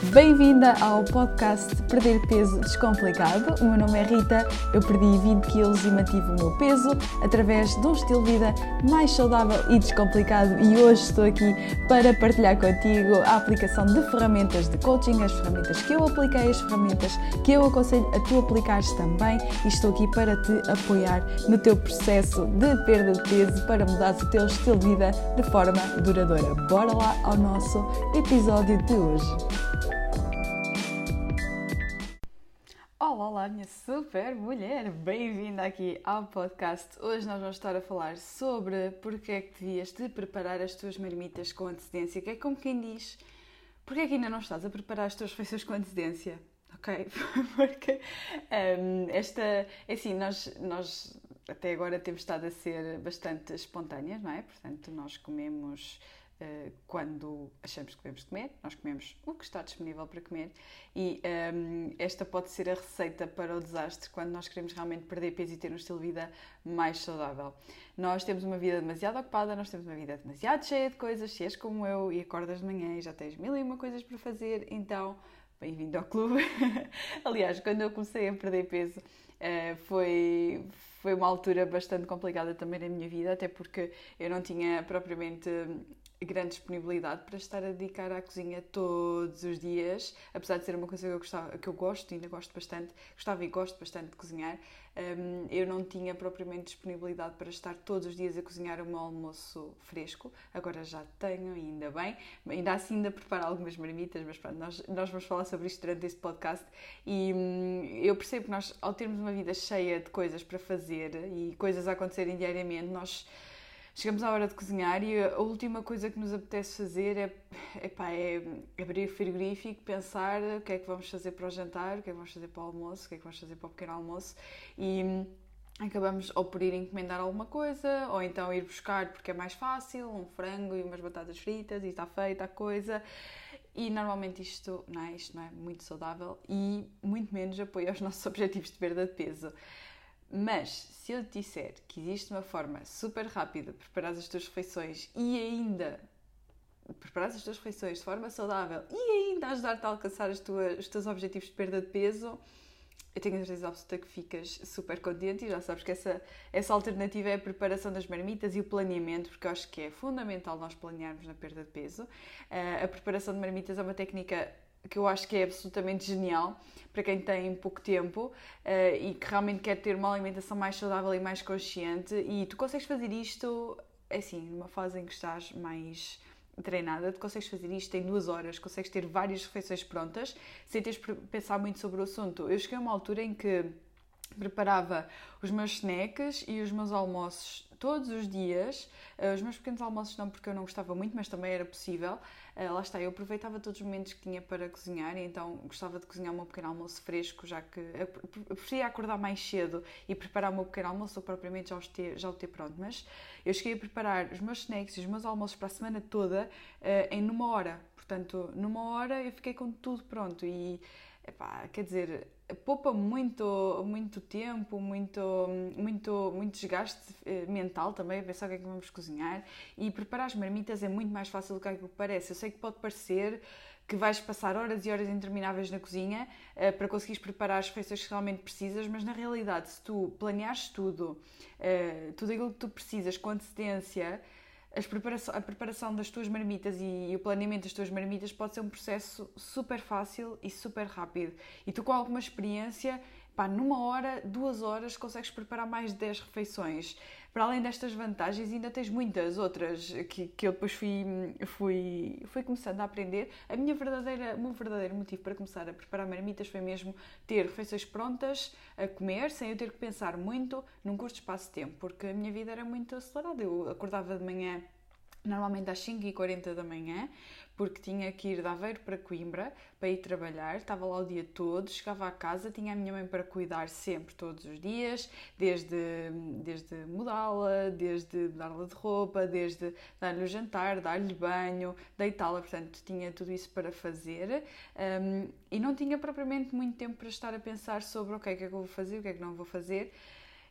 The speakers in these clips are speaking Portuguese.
Bem-vinda ao podcast Perder Peso Descomplicado. O meu nome é Rita, eu perdi 20 quilos e mantive o meu peso através de um estilo de vida mais saudável e descomplicado e hoje estou aqui para partilhar contigo a aplicação de ferramentas de coaching, as ferramentas que eu apliquei, as ferramentas que eu aconselho a tu aplicares também e estou aqui para te apoiar no teu processo de perda de peso para mudar o teu estilo de vida de forma duradoura. Bora lá ao nosso episódio de hoje. Minha super mulher! Bem-vinda aqui ao podcast. Hoje nós vamos estar a falar sobre porque é que devias de preparar as tuas marmitas com antecedência, que é como quem diz, porque é que ainda não estás a preparar as tuas refeições com antecedência? Ok? Porque um, esta, é assim, nós, nós até agora temos estado a ser bastante espontâneas, não é? Portanto, nós comemos quando achamos que devemos comer, nós comemos o que está disponível para comer e um, esta pode ser a receita para o desastre quando nós queremos realmente perder peso e ter um estilo de vida mais saudável. Nós temos uma vida demasiado ocupada, nós temos uma vida demasiado cheia de coisas, se és como eu e acordas de manhã e já tens mil e uma coisas para fazer, então bem-vindo ao clube. Aliás, quando eu comecei a perder peso, uh, foi, foi uma altura bastante complicada também na minha vida, até porque eu não tinha propriamente grande disponibilidade para estar a dedicar à cozinha todos os dias, apesar de ser uma coisa que eu, gostava, que eu gosto, ainda gosto bastante, gostava e gosto bastante de cozinhar, um, eu não tinha propriamente disponibilidade para estar todos os dias a cozinhar o meu almoço fresco, agora já tenho, ainda bem, ainda assim ainda preparo algumas marmitas, mas pronto, nós, nós vamos falar sobre isto durante este podcast e hum, eu percebo que nós, ao termos uma vida cheia de coisas para fazer e coisas a acontecerem diariamente, nós chegamos à hora de cozinhar e a última coisa que nos apetece fazer é, epá, é abrir o frigorífico, pensar o que é que vamos fazer para o jantar, o que é que vamos fazer para o almoço, o que é que vamos fazer para o pequeno almoço e acabamos ou por ir encomendar alguma coisa ou então ir buscar porque é mais fácil, um frango e umas batatas fritas e está feita a coisa. E normalmente isto não, é, isto não é muito saudável e muito menos apoia os nossos objetivos de perda de peso. Mas se eu te disser que existe uma forma super rápida de preparar as tuas refeições e ainda preparar as tuas refeições de forma saudável e ainda ajudar-te a alcançar as tuas, os teus objetivos de perda de peso, eu tenho a certeza absoluta que ficas super contente e já sabes que essa, essa alternativa é a preparação das marmitas e o planeamento, porque eu acho que é fundamental nós planearmos na perda de peso. Uh, a preparação de marmitas é uma técnica que eu acho que é absolutamente genial para quem tem pouco tempo uh, e que realmente quer ter uma alimentação mais saudável e mais consciente. E tu consegues fazer isto, assim, numa fase em que estás mais treinada, tu consegues fazer isto em duas horas, consegues ter várias refeições prontas sem teres pensar muito sobre o assunto. Eu cheguei a uma altura em que preparava os meus snacks e os meus almoços todos os dias. Uh, os meus pequenos almoços não, porque eu não gostava muito, mas também era possível. Uh, lá está, eu aproveitava todos os momentos que tinha para cozinhar então gostava de cozinhar o meu pequeno almoço fresco, já que eu preferia acordar mais cedo e preparar o meu pequeno almoço ou propriamente já o ter, já o ter pronto. Mas eu cheguei a preparar os meus snacks e os meus almoços para a semana toda uh, em numa hora. Portanto, numa hora eu fiquei com tudo pronto e, epá, quer dizer, poupa muito, muito tempo, muito, muito, muito desgaste eh, mental também, pensar o que é que vamos cozinhar e preparar as marmitas é muito mais fácil do que aquilo que parece. Eu sei que pode parecer que vais passar horas e horas intermináveis na cozinha uh, para conseguires preparar as refeições que realmente precisas, mas na realidade, se tu planeares tudo, uh, tudo aquilo que tu precisas com antecedência, preparação, a preparação das tuas marmitas e, e, o planeamento das tuas marmitas pode ser um processo super fácil e super rápido. E tu, com alguma experiência, pá, numa hora, duas horas, consegues preparar mais de 10 refeições. Para além destas vantagens, ainda tens muitas outras que, que eu depois fui, fui, fui começando a aprender. A minha verdadeira, o meu verdadeiro motivo para começar a preparar marmitas foi mesmo ter refeições prontas a comer, sem eu ter que pensar muito num curto espaço de tempo, porque a minha vida era muito acelerada. Eu acordava de manhã normalmente às 5h40 da manhã, porque tinha que ir de Aveiro para Coimbra para ir trabalhar, estava lá o dia todo, chegava à casa, tinha a minha mãe para cuidar sempre, todos os dias, desde, desde mudá-la, desde dar-la de roupa, desde dar-lhe o jantar, dar-lhe banho, deitá-la, portanto tinha tudo isso para fazer um, e não tinha propriamente muito tempo para estar a pensar sobre okay, o que é que eu vou fazer, o que é que não vou fazer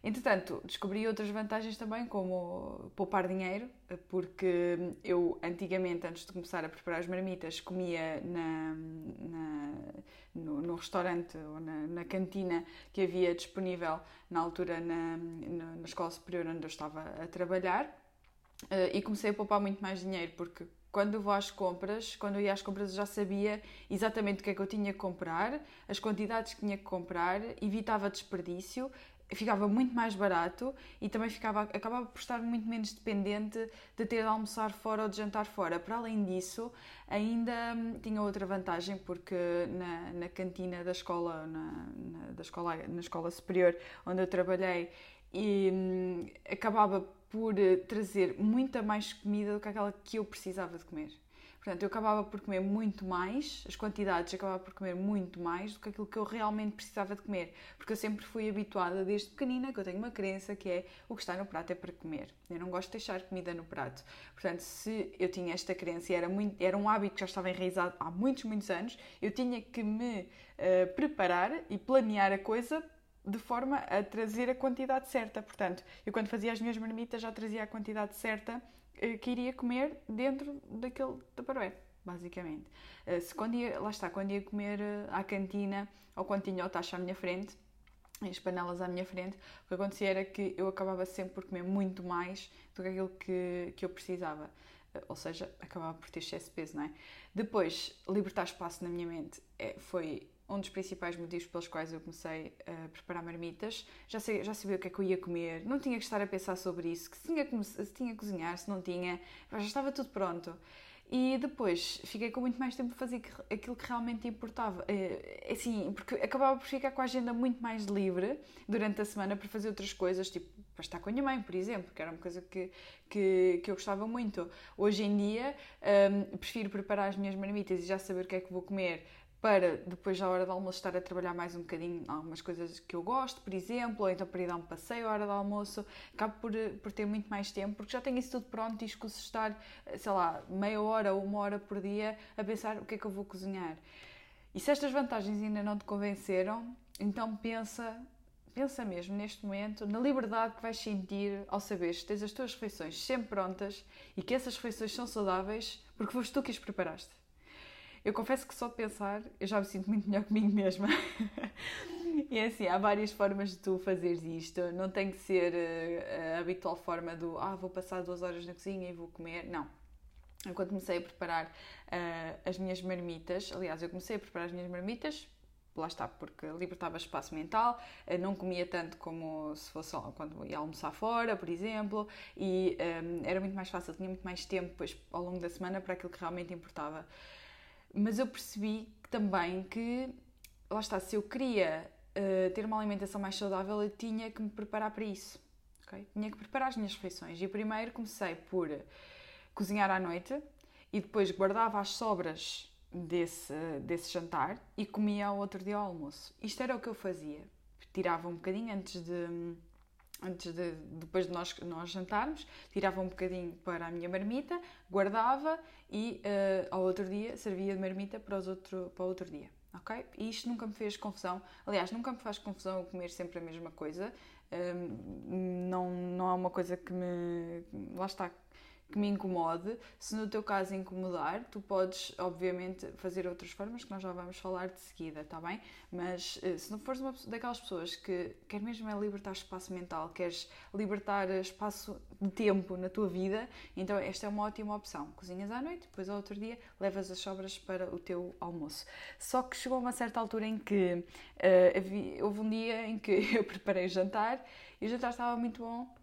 Entretanto, descobri outras vantagens também, como poupar dinheiro, porque eu antigamente, antes de começar a preparar as marmitas, comia na, na no, no, restaurante ou na, na, cantina que havia disponível na altura na, na, escola superior onde eu estava a trabalhar e comecei a poupar muito mais dinheiro, porque quando vou às compras, quando eu ia às compras, eu já sabia exatamente o que é que eu tinha que comprar, as quantidades que tinha que comprar, evitava desperdício, ficava muito mais barato e também ficava, acabava por estar muito menos dependente de ter de almoçar fora ou de jantar fora. Para além disso, ainda hum, tinha outra vantagem, porque na, na cantina da escola, na, na, da escola, na escola superior onde eu trabalhei, e, hum, acabava por eh, trazer muita mais comida do que aquela que eu precisava de comer. Portanto, eu acabava por comer muito mais, as quantidades acabava por comer muito mais do que aquilo que eu realmente precisava de comer. Porque eu sempre fui habituada desde pequenina que eu tenho uma crença que é o que está no prato é para comer. Eu não gosto de deixar comida no prato. Portanto, se eu tinha esta crença e era, muito, era um hábito que já estava enraizado há muitos, muitos anos, eu tinha que me uh, preparar e planear a coisa de forma a trazer a quantidade certa. Portanto, eu quando fazia as minhas marmitas já trazia a quantidade certa que iria comer dentro daquele taparoé, basicamente. Eh, se quando ia, lá está, quando ia comer eh, à cantina ou quando tinha o tacho à minha frente, as panelas à minha frente, o que acontecia era que eu acabava sempre por comer muito mais do que aquilo que, que eu precisava. Ou seja, acabava por ter excesso de peso, não é? Depois, libertar espaço na minha mente foi um dos principais motivos pelos quais eu comecei a preparar marmitas. Já, sei, já sabia o que é que eu ia comer, não tinha que estar a pensar sobre isso, que se tinha, se tinha que cozinhar, se não tinha, já estava tudo pronto. E depois fiquei com muito mais tempo para fazer aquilo que realmente importava. É, assim, porque acabava por ficar com a agenda muito mais livre durante a semana para fazer outras coisas, tipo para estar com a minha mãe, por exemplo, que era uma coisa que, que, que eu gostava muito. Hoje em dia um, prefiro preparar as minhas marmitas e já saber o que é que vou comer para depois, à hora do almoço, estar a trabalhar mais um bocadinho algumas coisas que eu gosto, por exemplo, ou então para ir dar um passeio à hora do almoço, acabo por, por ter muito mais tempo, porque já tenho isso tudo pronto e escuso estar, sei lá, meia hora ou uma hora por dia a pensar o que é que eu vou cozinhar. E se estas vantagens ainda não te convenceram, então pensa, pensa mesmo neste momento na liberdade que vais sentir ao saberes que tens as tuas refeições sempre prontas e que essas refeições são saudáveis porque foste tu que as preparaste. Eu confesso que só de pensar eu já me sinto muito melhor comigo mesma. e é assim, há várias formas de tu fazeres isto. Não tem que ser uh, a habitual forma do ah, vou passar duas horas na cozinha e vou comer. Não. Eu, quando comecei a preparar uh, as minhas marmitas, aliás, eu comecei a preparar as minhas marmitas lá está, porque libertava espaço mental, eh, não comia tanto como se fosse quando ia almoçar fora, por exemplo, e um, era muito mais fácil, tinha muito mais tempo depois, ao longo da semana para aquilo que realmente importava. Mas eu percebi também que, lá está, se eu queria uh, ter uma alimentação mais saudável, eu tinha que me preparar para isso. Okay? Tinha que preparar as minhas refeições. E primeiro comecei por cozinhar à noite e depois guardava as sobras desse, desse jantar e comia ao outro dia ao almoço. Isto era o que eu fazia. Tirava um bocadinho antes de antes de depois de nós nós jantarmos tirava um bocadinho para a minha marmita guardava e uh, ao outro dia servia de marmita para os outro para o outro dia ok? E isto nunca me fez confusão. Aliás nunca me faz confusão comer sempre a mesma coisa. Um, não não é uma coisa que me lá está que me incomode. Se no teu caso incomodar, tu podes, obviamente, fazer outras formas que nós já vamos falar de seguida, tá bem? Mas eh, se não fores uma daquelas pessoas que quer mesmo é libertar espaço mental, queres libertar espaço de tempo na tua vida, então esta é uma ótima opção. Cozinhas à noite, depois ao outro dia levas as sobras para o teu almoço. Só que chegou uma certa altura em que uh, havia, houve um dia em que eu preparei jantar e o jantar estava muito bom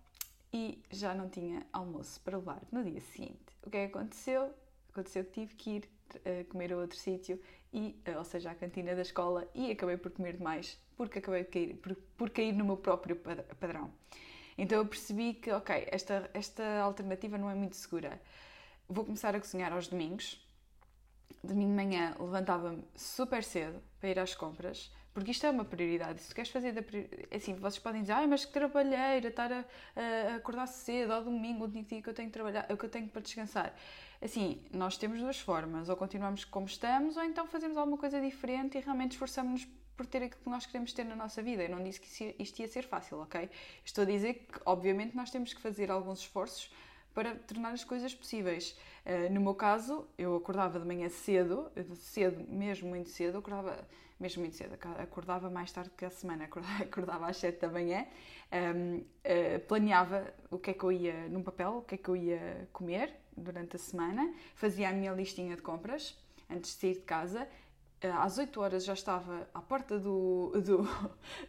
e já não tinha almoço para levar no dia seguinte. O que é que aconteceu? Aconteceu que tive que ir uh, comer a outro sítio, e, uh, ou seja, à cantina da escola, e acabei por comer demais, porque acabei de cair, por, por cair no meu próprio padrão. Então eu percebi que, ok, esta, esta alternativa não é muito segura. Vou começar a cozinhar aos domingos. Domingo de manhã levantava-me super cedo para ir às compras, porque isto é uma prioridade. Se tu queres fazer da é assim, vocês podem dizer, ah, mas que trabalheira, estar a, a, acordar cedo ao domingo, o dia que eu tenho que trabalhar, o que eu tenho para descansar. Assim, nós temos duas formas, ou continuamos como estamos, ou então fazemos alguma coisa diferente e realmente esforçamos-nos por ter aquilo que nós queremos ter na nossa vida. Eu não disse que isto ia ser fácil, ok? Estou a dizer que, obviamente, nós temos que fazer alguns esforços para tornar as coisas possíveis. Uh, no meu caso, eu acordava de manhã cedo, cedo, mesmo muito cedo, acordava mesmo muito cedo, acordava mais tarde que a semana, acordava, às 7 da manhã, um, uh, eh, planeava o que é que eu ia num papel, o que é que eu ia comer durante a semana, fazia a minha listinha de compras antes de sair de casa eh, às 8 horas já estava à porta do, do,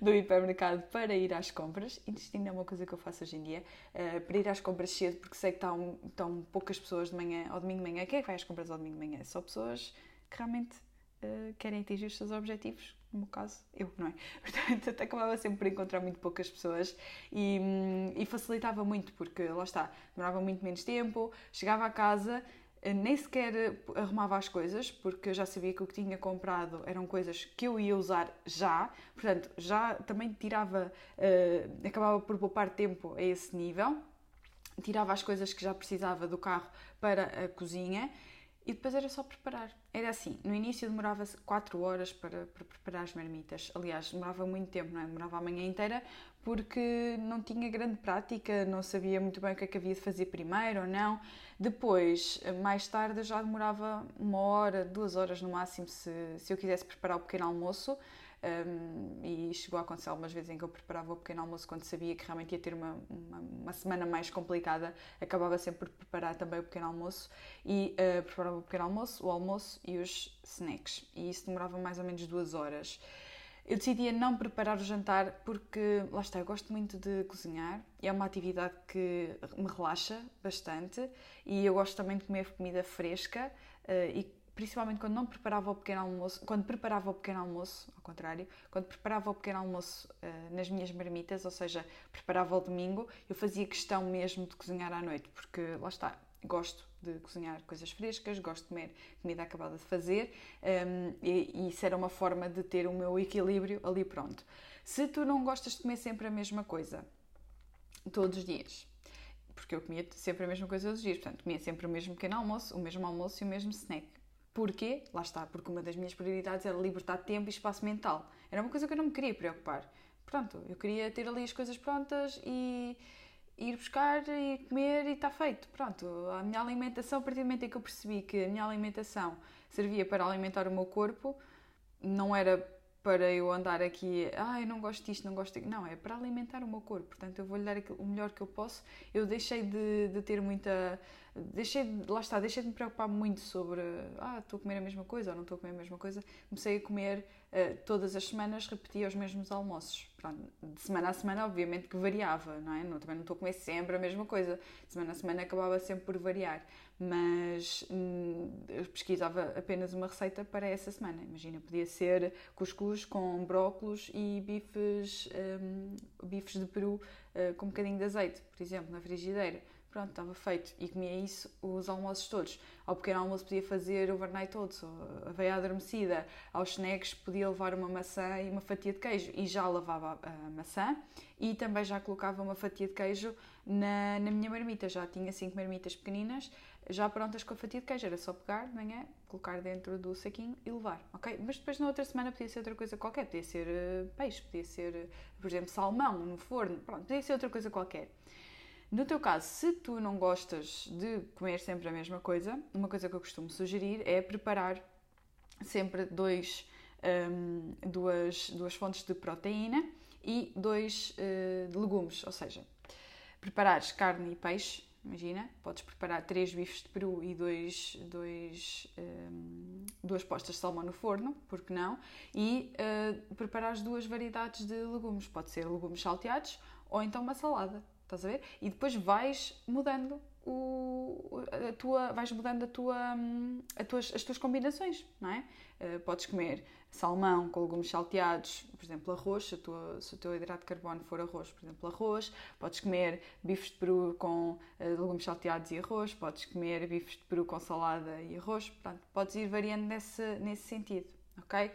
do hipermercado para ir às compras. Ainda é uma coisa que eu faço hoje em dia, uh, para ir às compras cedo, porque sei que estão, estão poucas pessoas de manhã, ao domingo de manhã. Quem é que vai às compras ao domingo de manhã? Só pessoas que realmente uh, querem atingir os seus objetivos. No meu caso, eu, não é? Portanto, acabava sempre por encontrar muito poucas pessoas e, hum, e facilitava muito, porque lá está, demorava muito menos tempo, chegava a casa nem sequer arrumava as coisas, porque eu já sabia que o que tinha comprado eram coisas que eu ia usar já, portanto, já também tirava, uh, acabava por poupar tempo a esse nível, tirava as coisas que já precisava do carro para a cozinha e depois era só preparar. Era assim, no início demorava 4 horas para, para, preparar as marmitas. Aliás, demorava muito tempo, não é? Demorava a manhã inteira porque não tinha grande prática, não sabia muito bem o que é que havia de fazer primeiro ou não. Depois, mais tarde, já demorava uma hora, duas horas no máximo se, se eu quisesse preparar o pequeno almoço. Um, e chegou a acontecer algumas vezes em que eu preparava o pequeno almoço quando sabia que realmente ia ter uma, uma, uma semana mais complicada, acabava sempre por preparar também o pequeno almoço e uh, preparava o pequeno almoço, o almoço e os snacks. E isso demorava mais ou menos duas horas. Eu decidia não preparar o jantar porque, lá está, eu gosto muito de cozinhar é uma atividade que me relaxa bastante e eu gosto também de comer comida fresca uh, e principalmente quando não preparava o pequeno almoço, quando preparava o pequeno almoço, ao contrário, quando preparava o pequeno almoço uh, nas minhas marmitas, ou seja, preparava o domingo, eu fazia questão mesmo de cozinhar à noite, porque lá está, gosto de cozinhar coisas frescas, gosto de comer comida acabada de fazer um, e, e isso era uma forma de ter o meu equilíbrio ali pronto. Se tu não gostas de comer sempre a mesma coisa, todos os dias, porque eu comia sempre a mesma coisa todos os dias, portanto, comia sempre o mesmo pequeno almoço, o mesmo almoço e o mesmo snack. Porquê? Lá está, porque uma das minhas prioridades era libertar tempo e espaço mental. Era uma coisa que eu não me queria preocupar. Portanto, eu queria ter ali as coisas prontas e ir buscar e comer e está feito. Pronto, a minha alimentação, a partir do momento em que eu percebi que a minha alimentação servia para alimentar o meu corpo, não era para eu andar aqui, ah, eu não gosto disto, não gosto disto. Não, é para alimentar o meu corpo. Portanto, eu vou-lhe dar o melhor que eu posso. Eu deixei de, de ter muita deixei de, lá está, deixei de me preocupar muito sobre ah, estou a comer a mesma coisa ou não estou a comer a mesma coisa. Comecei a comer uh, todas as semanas, repetia os mesmos almoços. Pronto, de semana a semana, obviamente que variava, não é? Não, também não estou a comer sempre a mesma coisa. De semana a semana acabava sempre por variar, mas hum, pesquisava apenas uma receita para essa semana. Imagina, podia ser cuscuz com brócolos e bifes, um, bifes de peru uh, com um bocadinho de azeite, por exemplo, na frigideira Pronto, estava feito. E comia isso os almoços todos. Ao pequeno almoço podia fazer overnight oats, aveia adormecida. Aos snacks podia levar uma maçã e uma fatia de queijo. E já lavava a maçã e também já colocava uma fatia de queijo na, na minha marmita. Já tinha cinco marmitas pequeninas, já prontas com a fatia de queijo. Era só pegar de manhã, colocar dentro do saquinho e levar, ok? Mas depois na outra semana podia ser outra coisa qualquer. Podia ser uh, peixe, podia ser, por exemplo, salmão no forno. Pronto, podia ser outra coisa qualquer. No teu caso, se tu não gostas de comer sempre a mesma coisa, uma coisa que eu costumo sugerir é preparar sempre dois, um, duas, duas fontes de proteína e dois uh, legumes, ou seja, preparares carne e peixe, imagina, podes preparar três bifes de peru e dois, dois, um, duas postas de salmão no forno, porque não? E uh, preparares duas variedades de legumes, pode ser legumes salteados ou então uma salada. Estás a ver? E depois vais mudando o, a tua, vais mudando a tua, a tuas, as tuas combinações, não é? Uh, podes comer salmão com legumes salteados, por exemplo, arroz, se, tua, se o teu hidrato de carbono for arroz, por exemplo, arroz. Podes comer bifes de peru com uh, legumes salteados e arroz. Podes comer bifes de peru com salada e arroz. Portanto, podes ir variando nesse, nesse sentido, ok?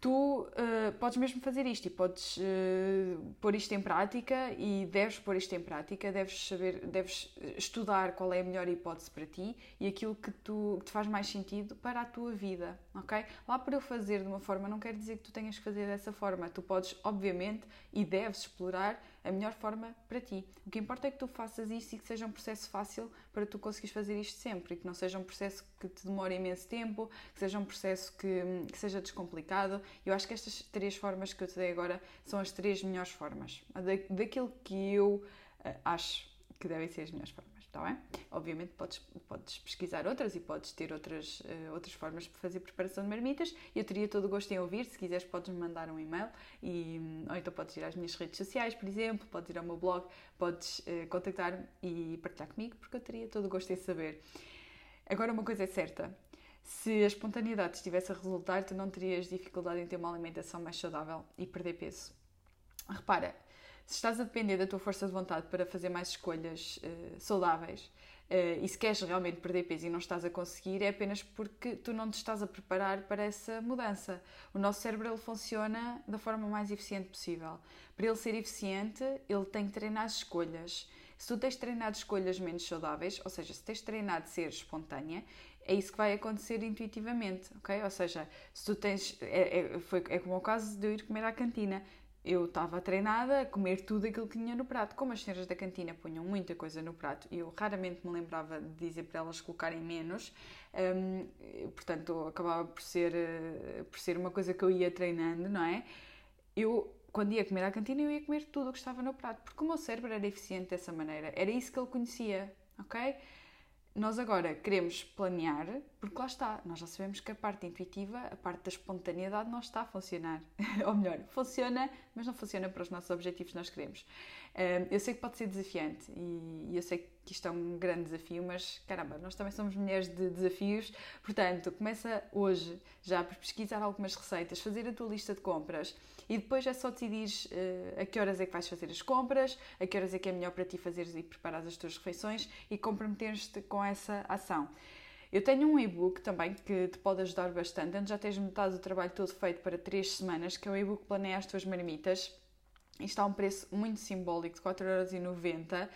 Tu uh, podes mesmo fazer isto e podes uh, pôr isto em prática e deves pôr isto em prática, deves saber, deves estudar qual é a melhor hipótese para ti e aquilo que, tu, que te faz mais sentido para a tua vida, ok? Lá para eu fazer de uma forma não quer dizer que tu tenhas que fazer dessa forma, tu podes, obviamente, e deves explorar a melhor forma para ti. O que importa é que tu faças isto e que seja um processo fácil para tu conseguires fazer isto sempre e que não seja um processo que te demore imenso tempo, que seja um processo que, que seja descomplicado. Eu acho que estas três formas que eu te dei agora são as três melhores formas, da, daquilo que eu uh, acho que devem ser as melhores formas está bem? Obviamente podes, podes pesquisar outras e podes ter outras, uh, outras formas de fazer preparação de marmitas. Eu teria todo o gosto em ouvir, se quiseres podes me mandar um e-mail e, ou então podes ir às minhas redes sociais, por exemplo, podes ir ao meu blog, podes uh, contactar-me e partilhar comigo, porque eu teria todo o gosto em saber. Agora uma coisa é certa, se a espontaneidade estivesse a resultar, tu não terias dificuldade em ter uma alimentação mais saudável e perder peso. Repara, se estás a depender da tua força de vontade para fazer mais escolhas uh, saudáveis uh, e se queres realmente perder peso e não estás a conseguir, é apenas porque tu não te estás a preparar para essa mudança. O nosso cérebro ele funciona da forma mais eficiente possível. Para ele ser eficiente, ele tem que treinar as escolhas. Se tu tens treinado escolhas menos saudáveis, ou seja, se tens treinado ser espontânea, é isso que vai acontecer intuitivamente, ok? Ou seja, se tu tens. É, é, foi, é como o caso de eu ir comer à cantina eu estava treinada a comer tudo aquilo que tinha no prato. Como as senhoras da cantina punham muita coisa no prato e eu raramente me lembrava de dizer para elas colocarem menos, um, portanto acabava por ser, eh, por ser uma coisa que eu ia treinando, não é? Eu, quando ia comer à cantina, eu ia comer tudo o que estava no prato, porque o meu cérebro era eficiente dessa maneira, era isso que ele conhecia, ok? Nós agora queremos planear, porque lá está, nós já sabemos que a parte intuitiva, a parte da espontaneidade não está a funcionar. Ou melhor, funciona, mas não funciona para os nossos objetivos que nós queremos. Eu sei que pode ser desafiante e eu sei que isto é um grande desafio, mas caramba, nós também somos mulheres de desafios, portanto, começa hoje já por pesquisar algumas receitas, fazer a tua lista de compras e depois é só decidir uh, a que horas é que vais fazer as compras, a que horas é que é melhor para ti fazeres e preparares as tuas refeições e comprometeres-te com essa ação. Eu tenho um e-book também que te pode ajudar bastante. Antes já tens metade do trabalho todo feito para 3 semanas, que é o e-book Planeia as tuas marmitas está a um preço muito simbólico de 4,90€ uh,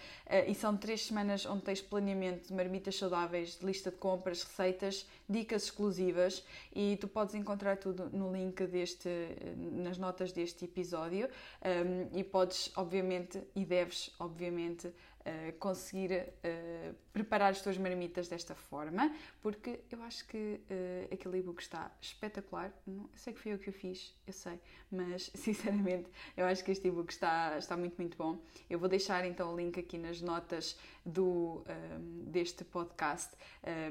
e são 3 semanas onde tens planeamento de marmitas saudáveis, de lista de compras, receitas, dicas exclusivas e tu podes encontrar tudo no link deste, nas notas deste episódio um, e podes, obviamente, e deves, obviamente, uh, conseguir uh, preparar as tuas marmitas desta forma, porque eu acho que uh, aquele e-book está espetacular. Não, sei que fui eu que o fiz, eu sei, mas sinceramente eu acho que este e-book está, está muito, muito bom. Eu vou deixar então o link aqui nas notas do, um, deste podcast,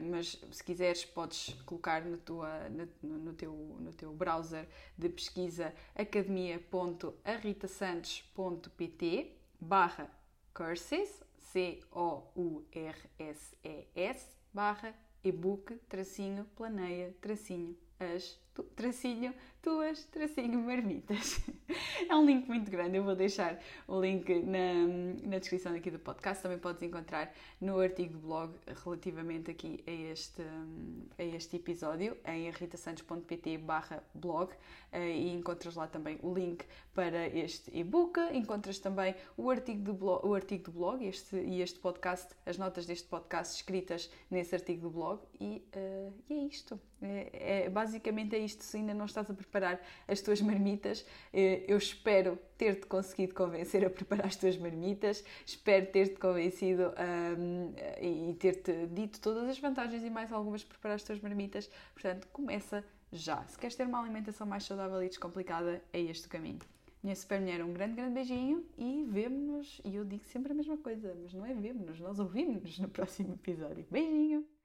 mas se quiseres podes colocar no, tua, no, no, teu, no teu browser de pesquisa academia.aritasantos.pt barra curses, C-O-U-R-S-E-S, barra ebook, tracinho, planeia, tracinho, as, tracinho, tuas, tracinho, marmitas. é um link muito grande, eu vou deixar o link na, na descrição aqui do podcast, também podes encontrar no artigo do blog relativamente aqui a este, a este episódio, em ritasantos.pt barra blog, eh, e encontras lá também o link para este e-book, encontras também o artigo do blog, o artigo do blog este, e este podcast, as notas deste podcast escritas nesse artigo do blog, e, uh, e é isto. É, é, basicamente é isto, se ainda não estás a preparar as tuas marmitas. Eh, eu espero ter-te conseguido convencer a preparar as tuas marmitas, espero ter-te convencido um, e ter-te dito todas as vantagens e mais algumas de preparar as tuas marmitas. Portanto, começa já. Se queres ter uma alimentação mais saudável e descomplicada, é este o caminho. Minha super mulher, um grande, grande beijinho e vemo-nos. E eu digo sempre a mesma coisa, mas não é vemo-nos, nós ouvimos-nos no próximo episódio. Beijinho!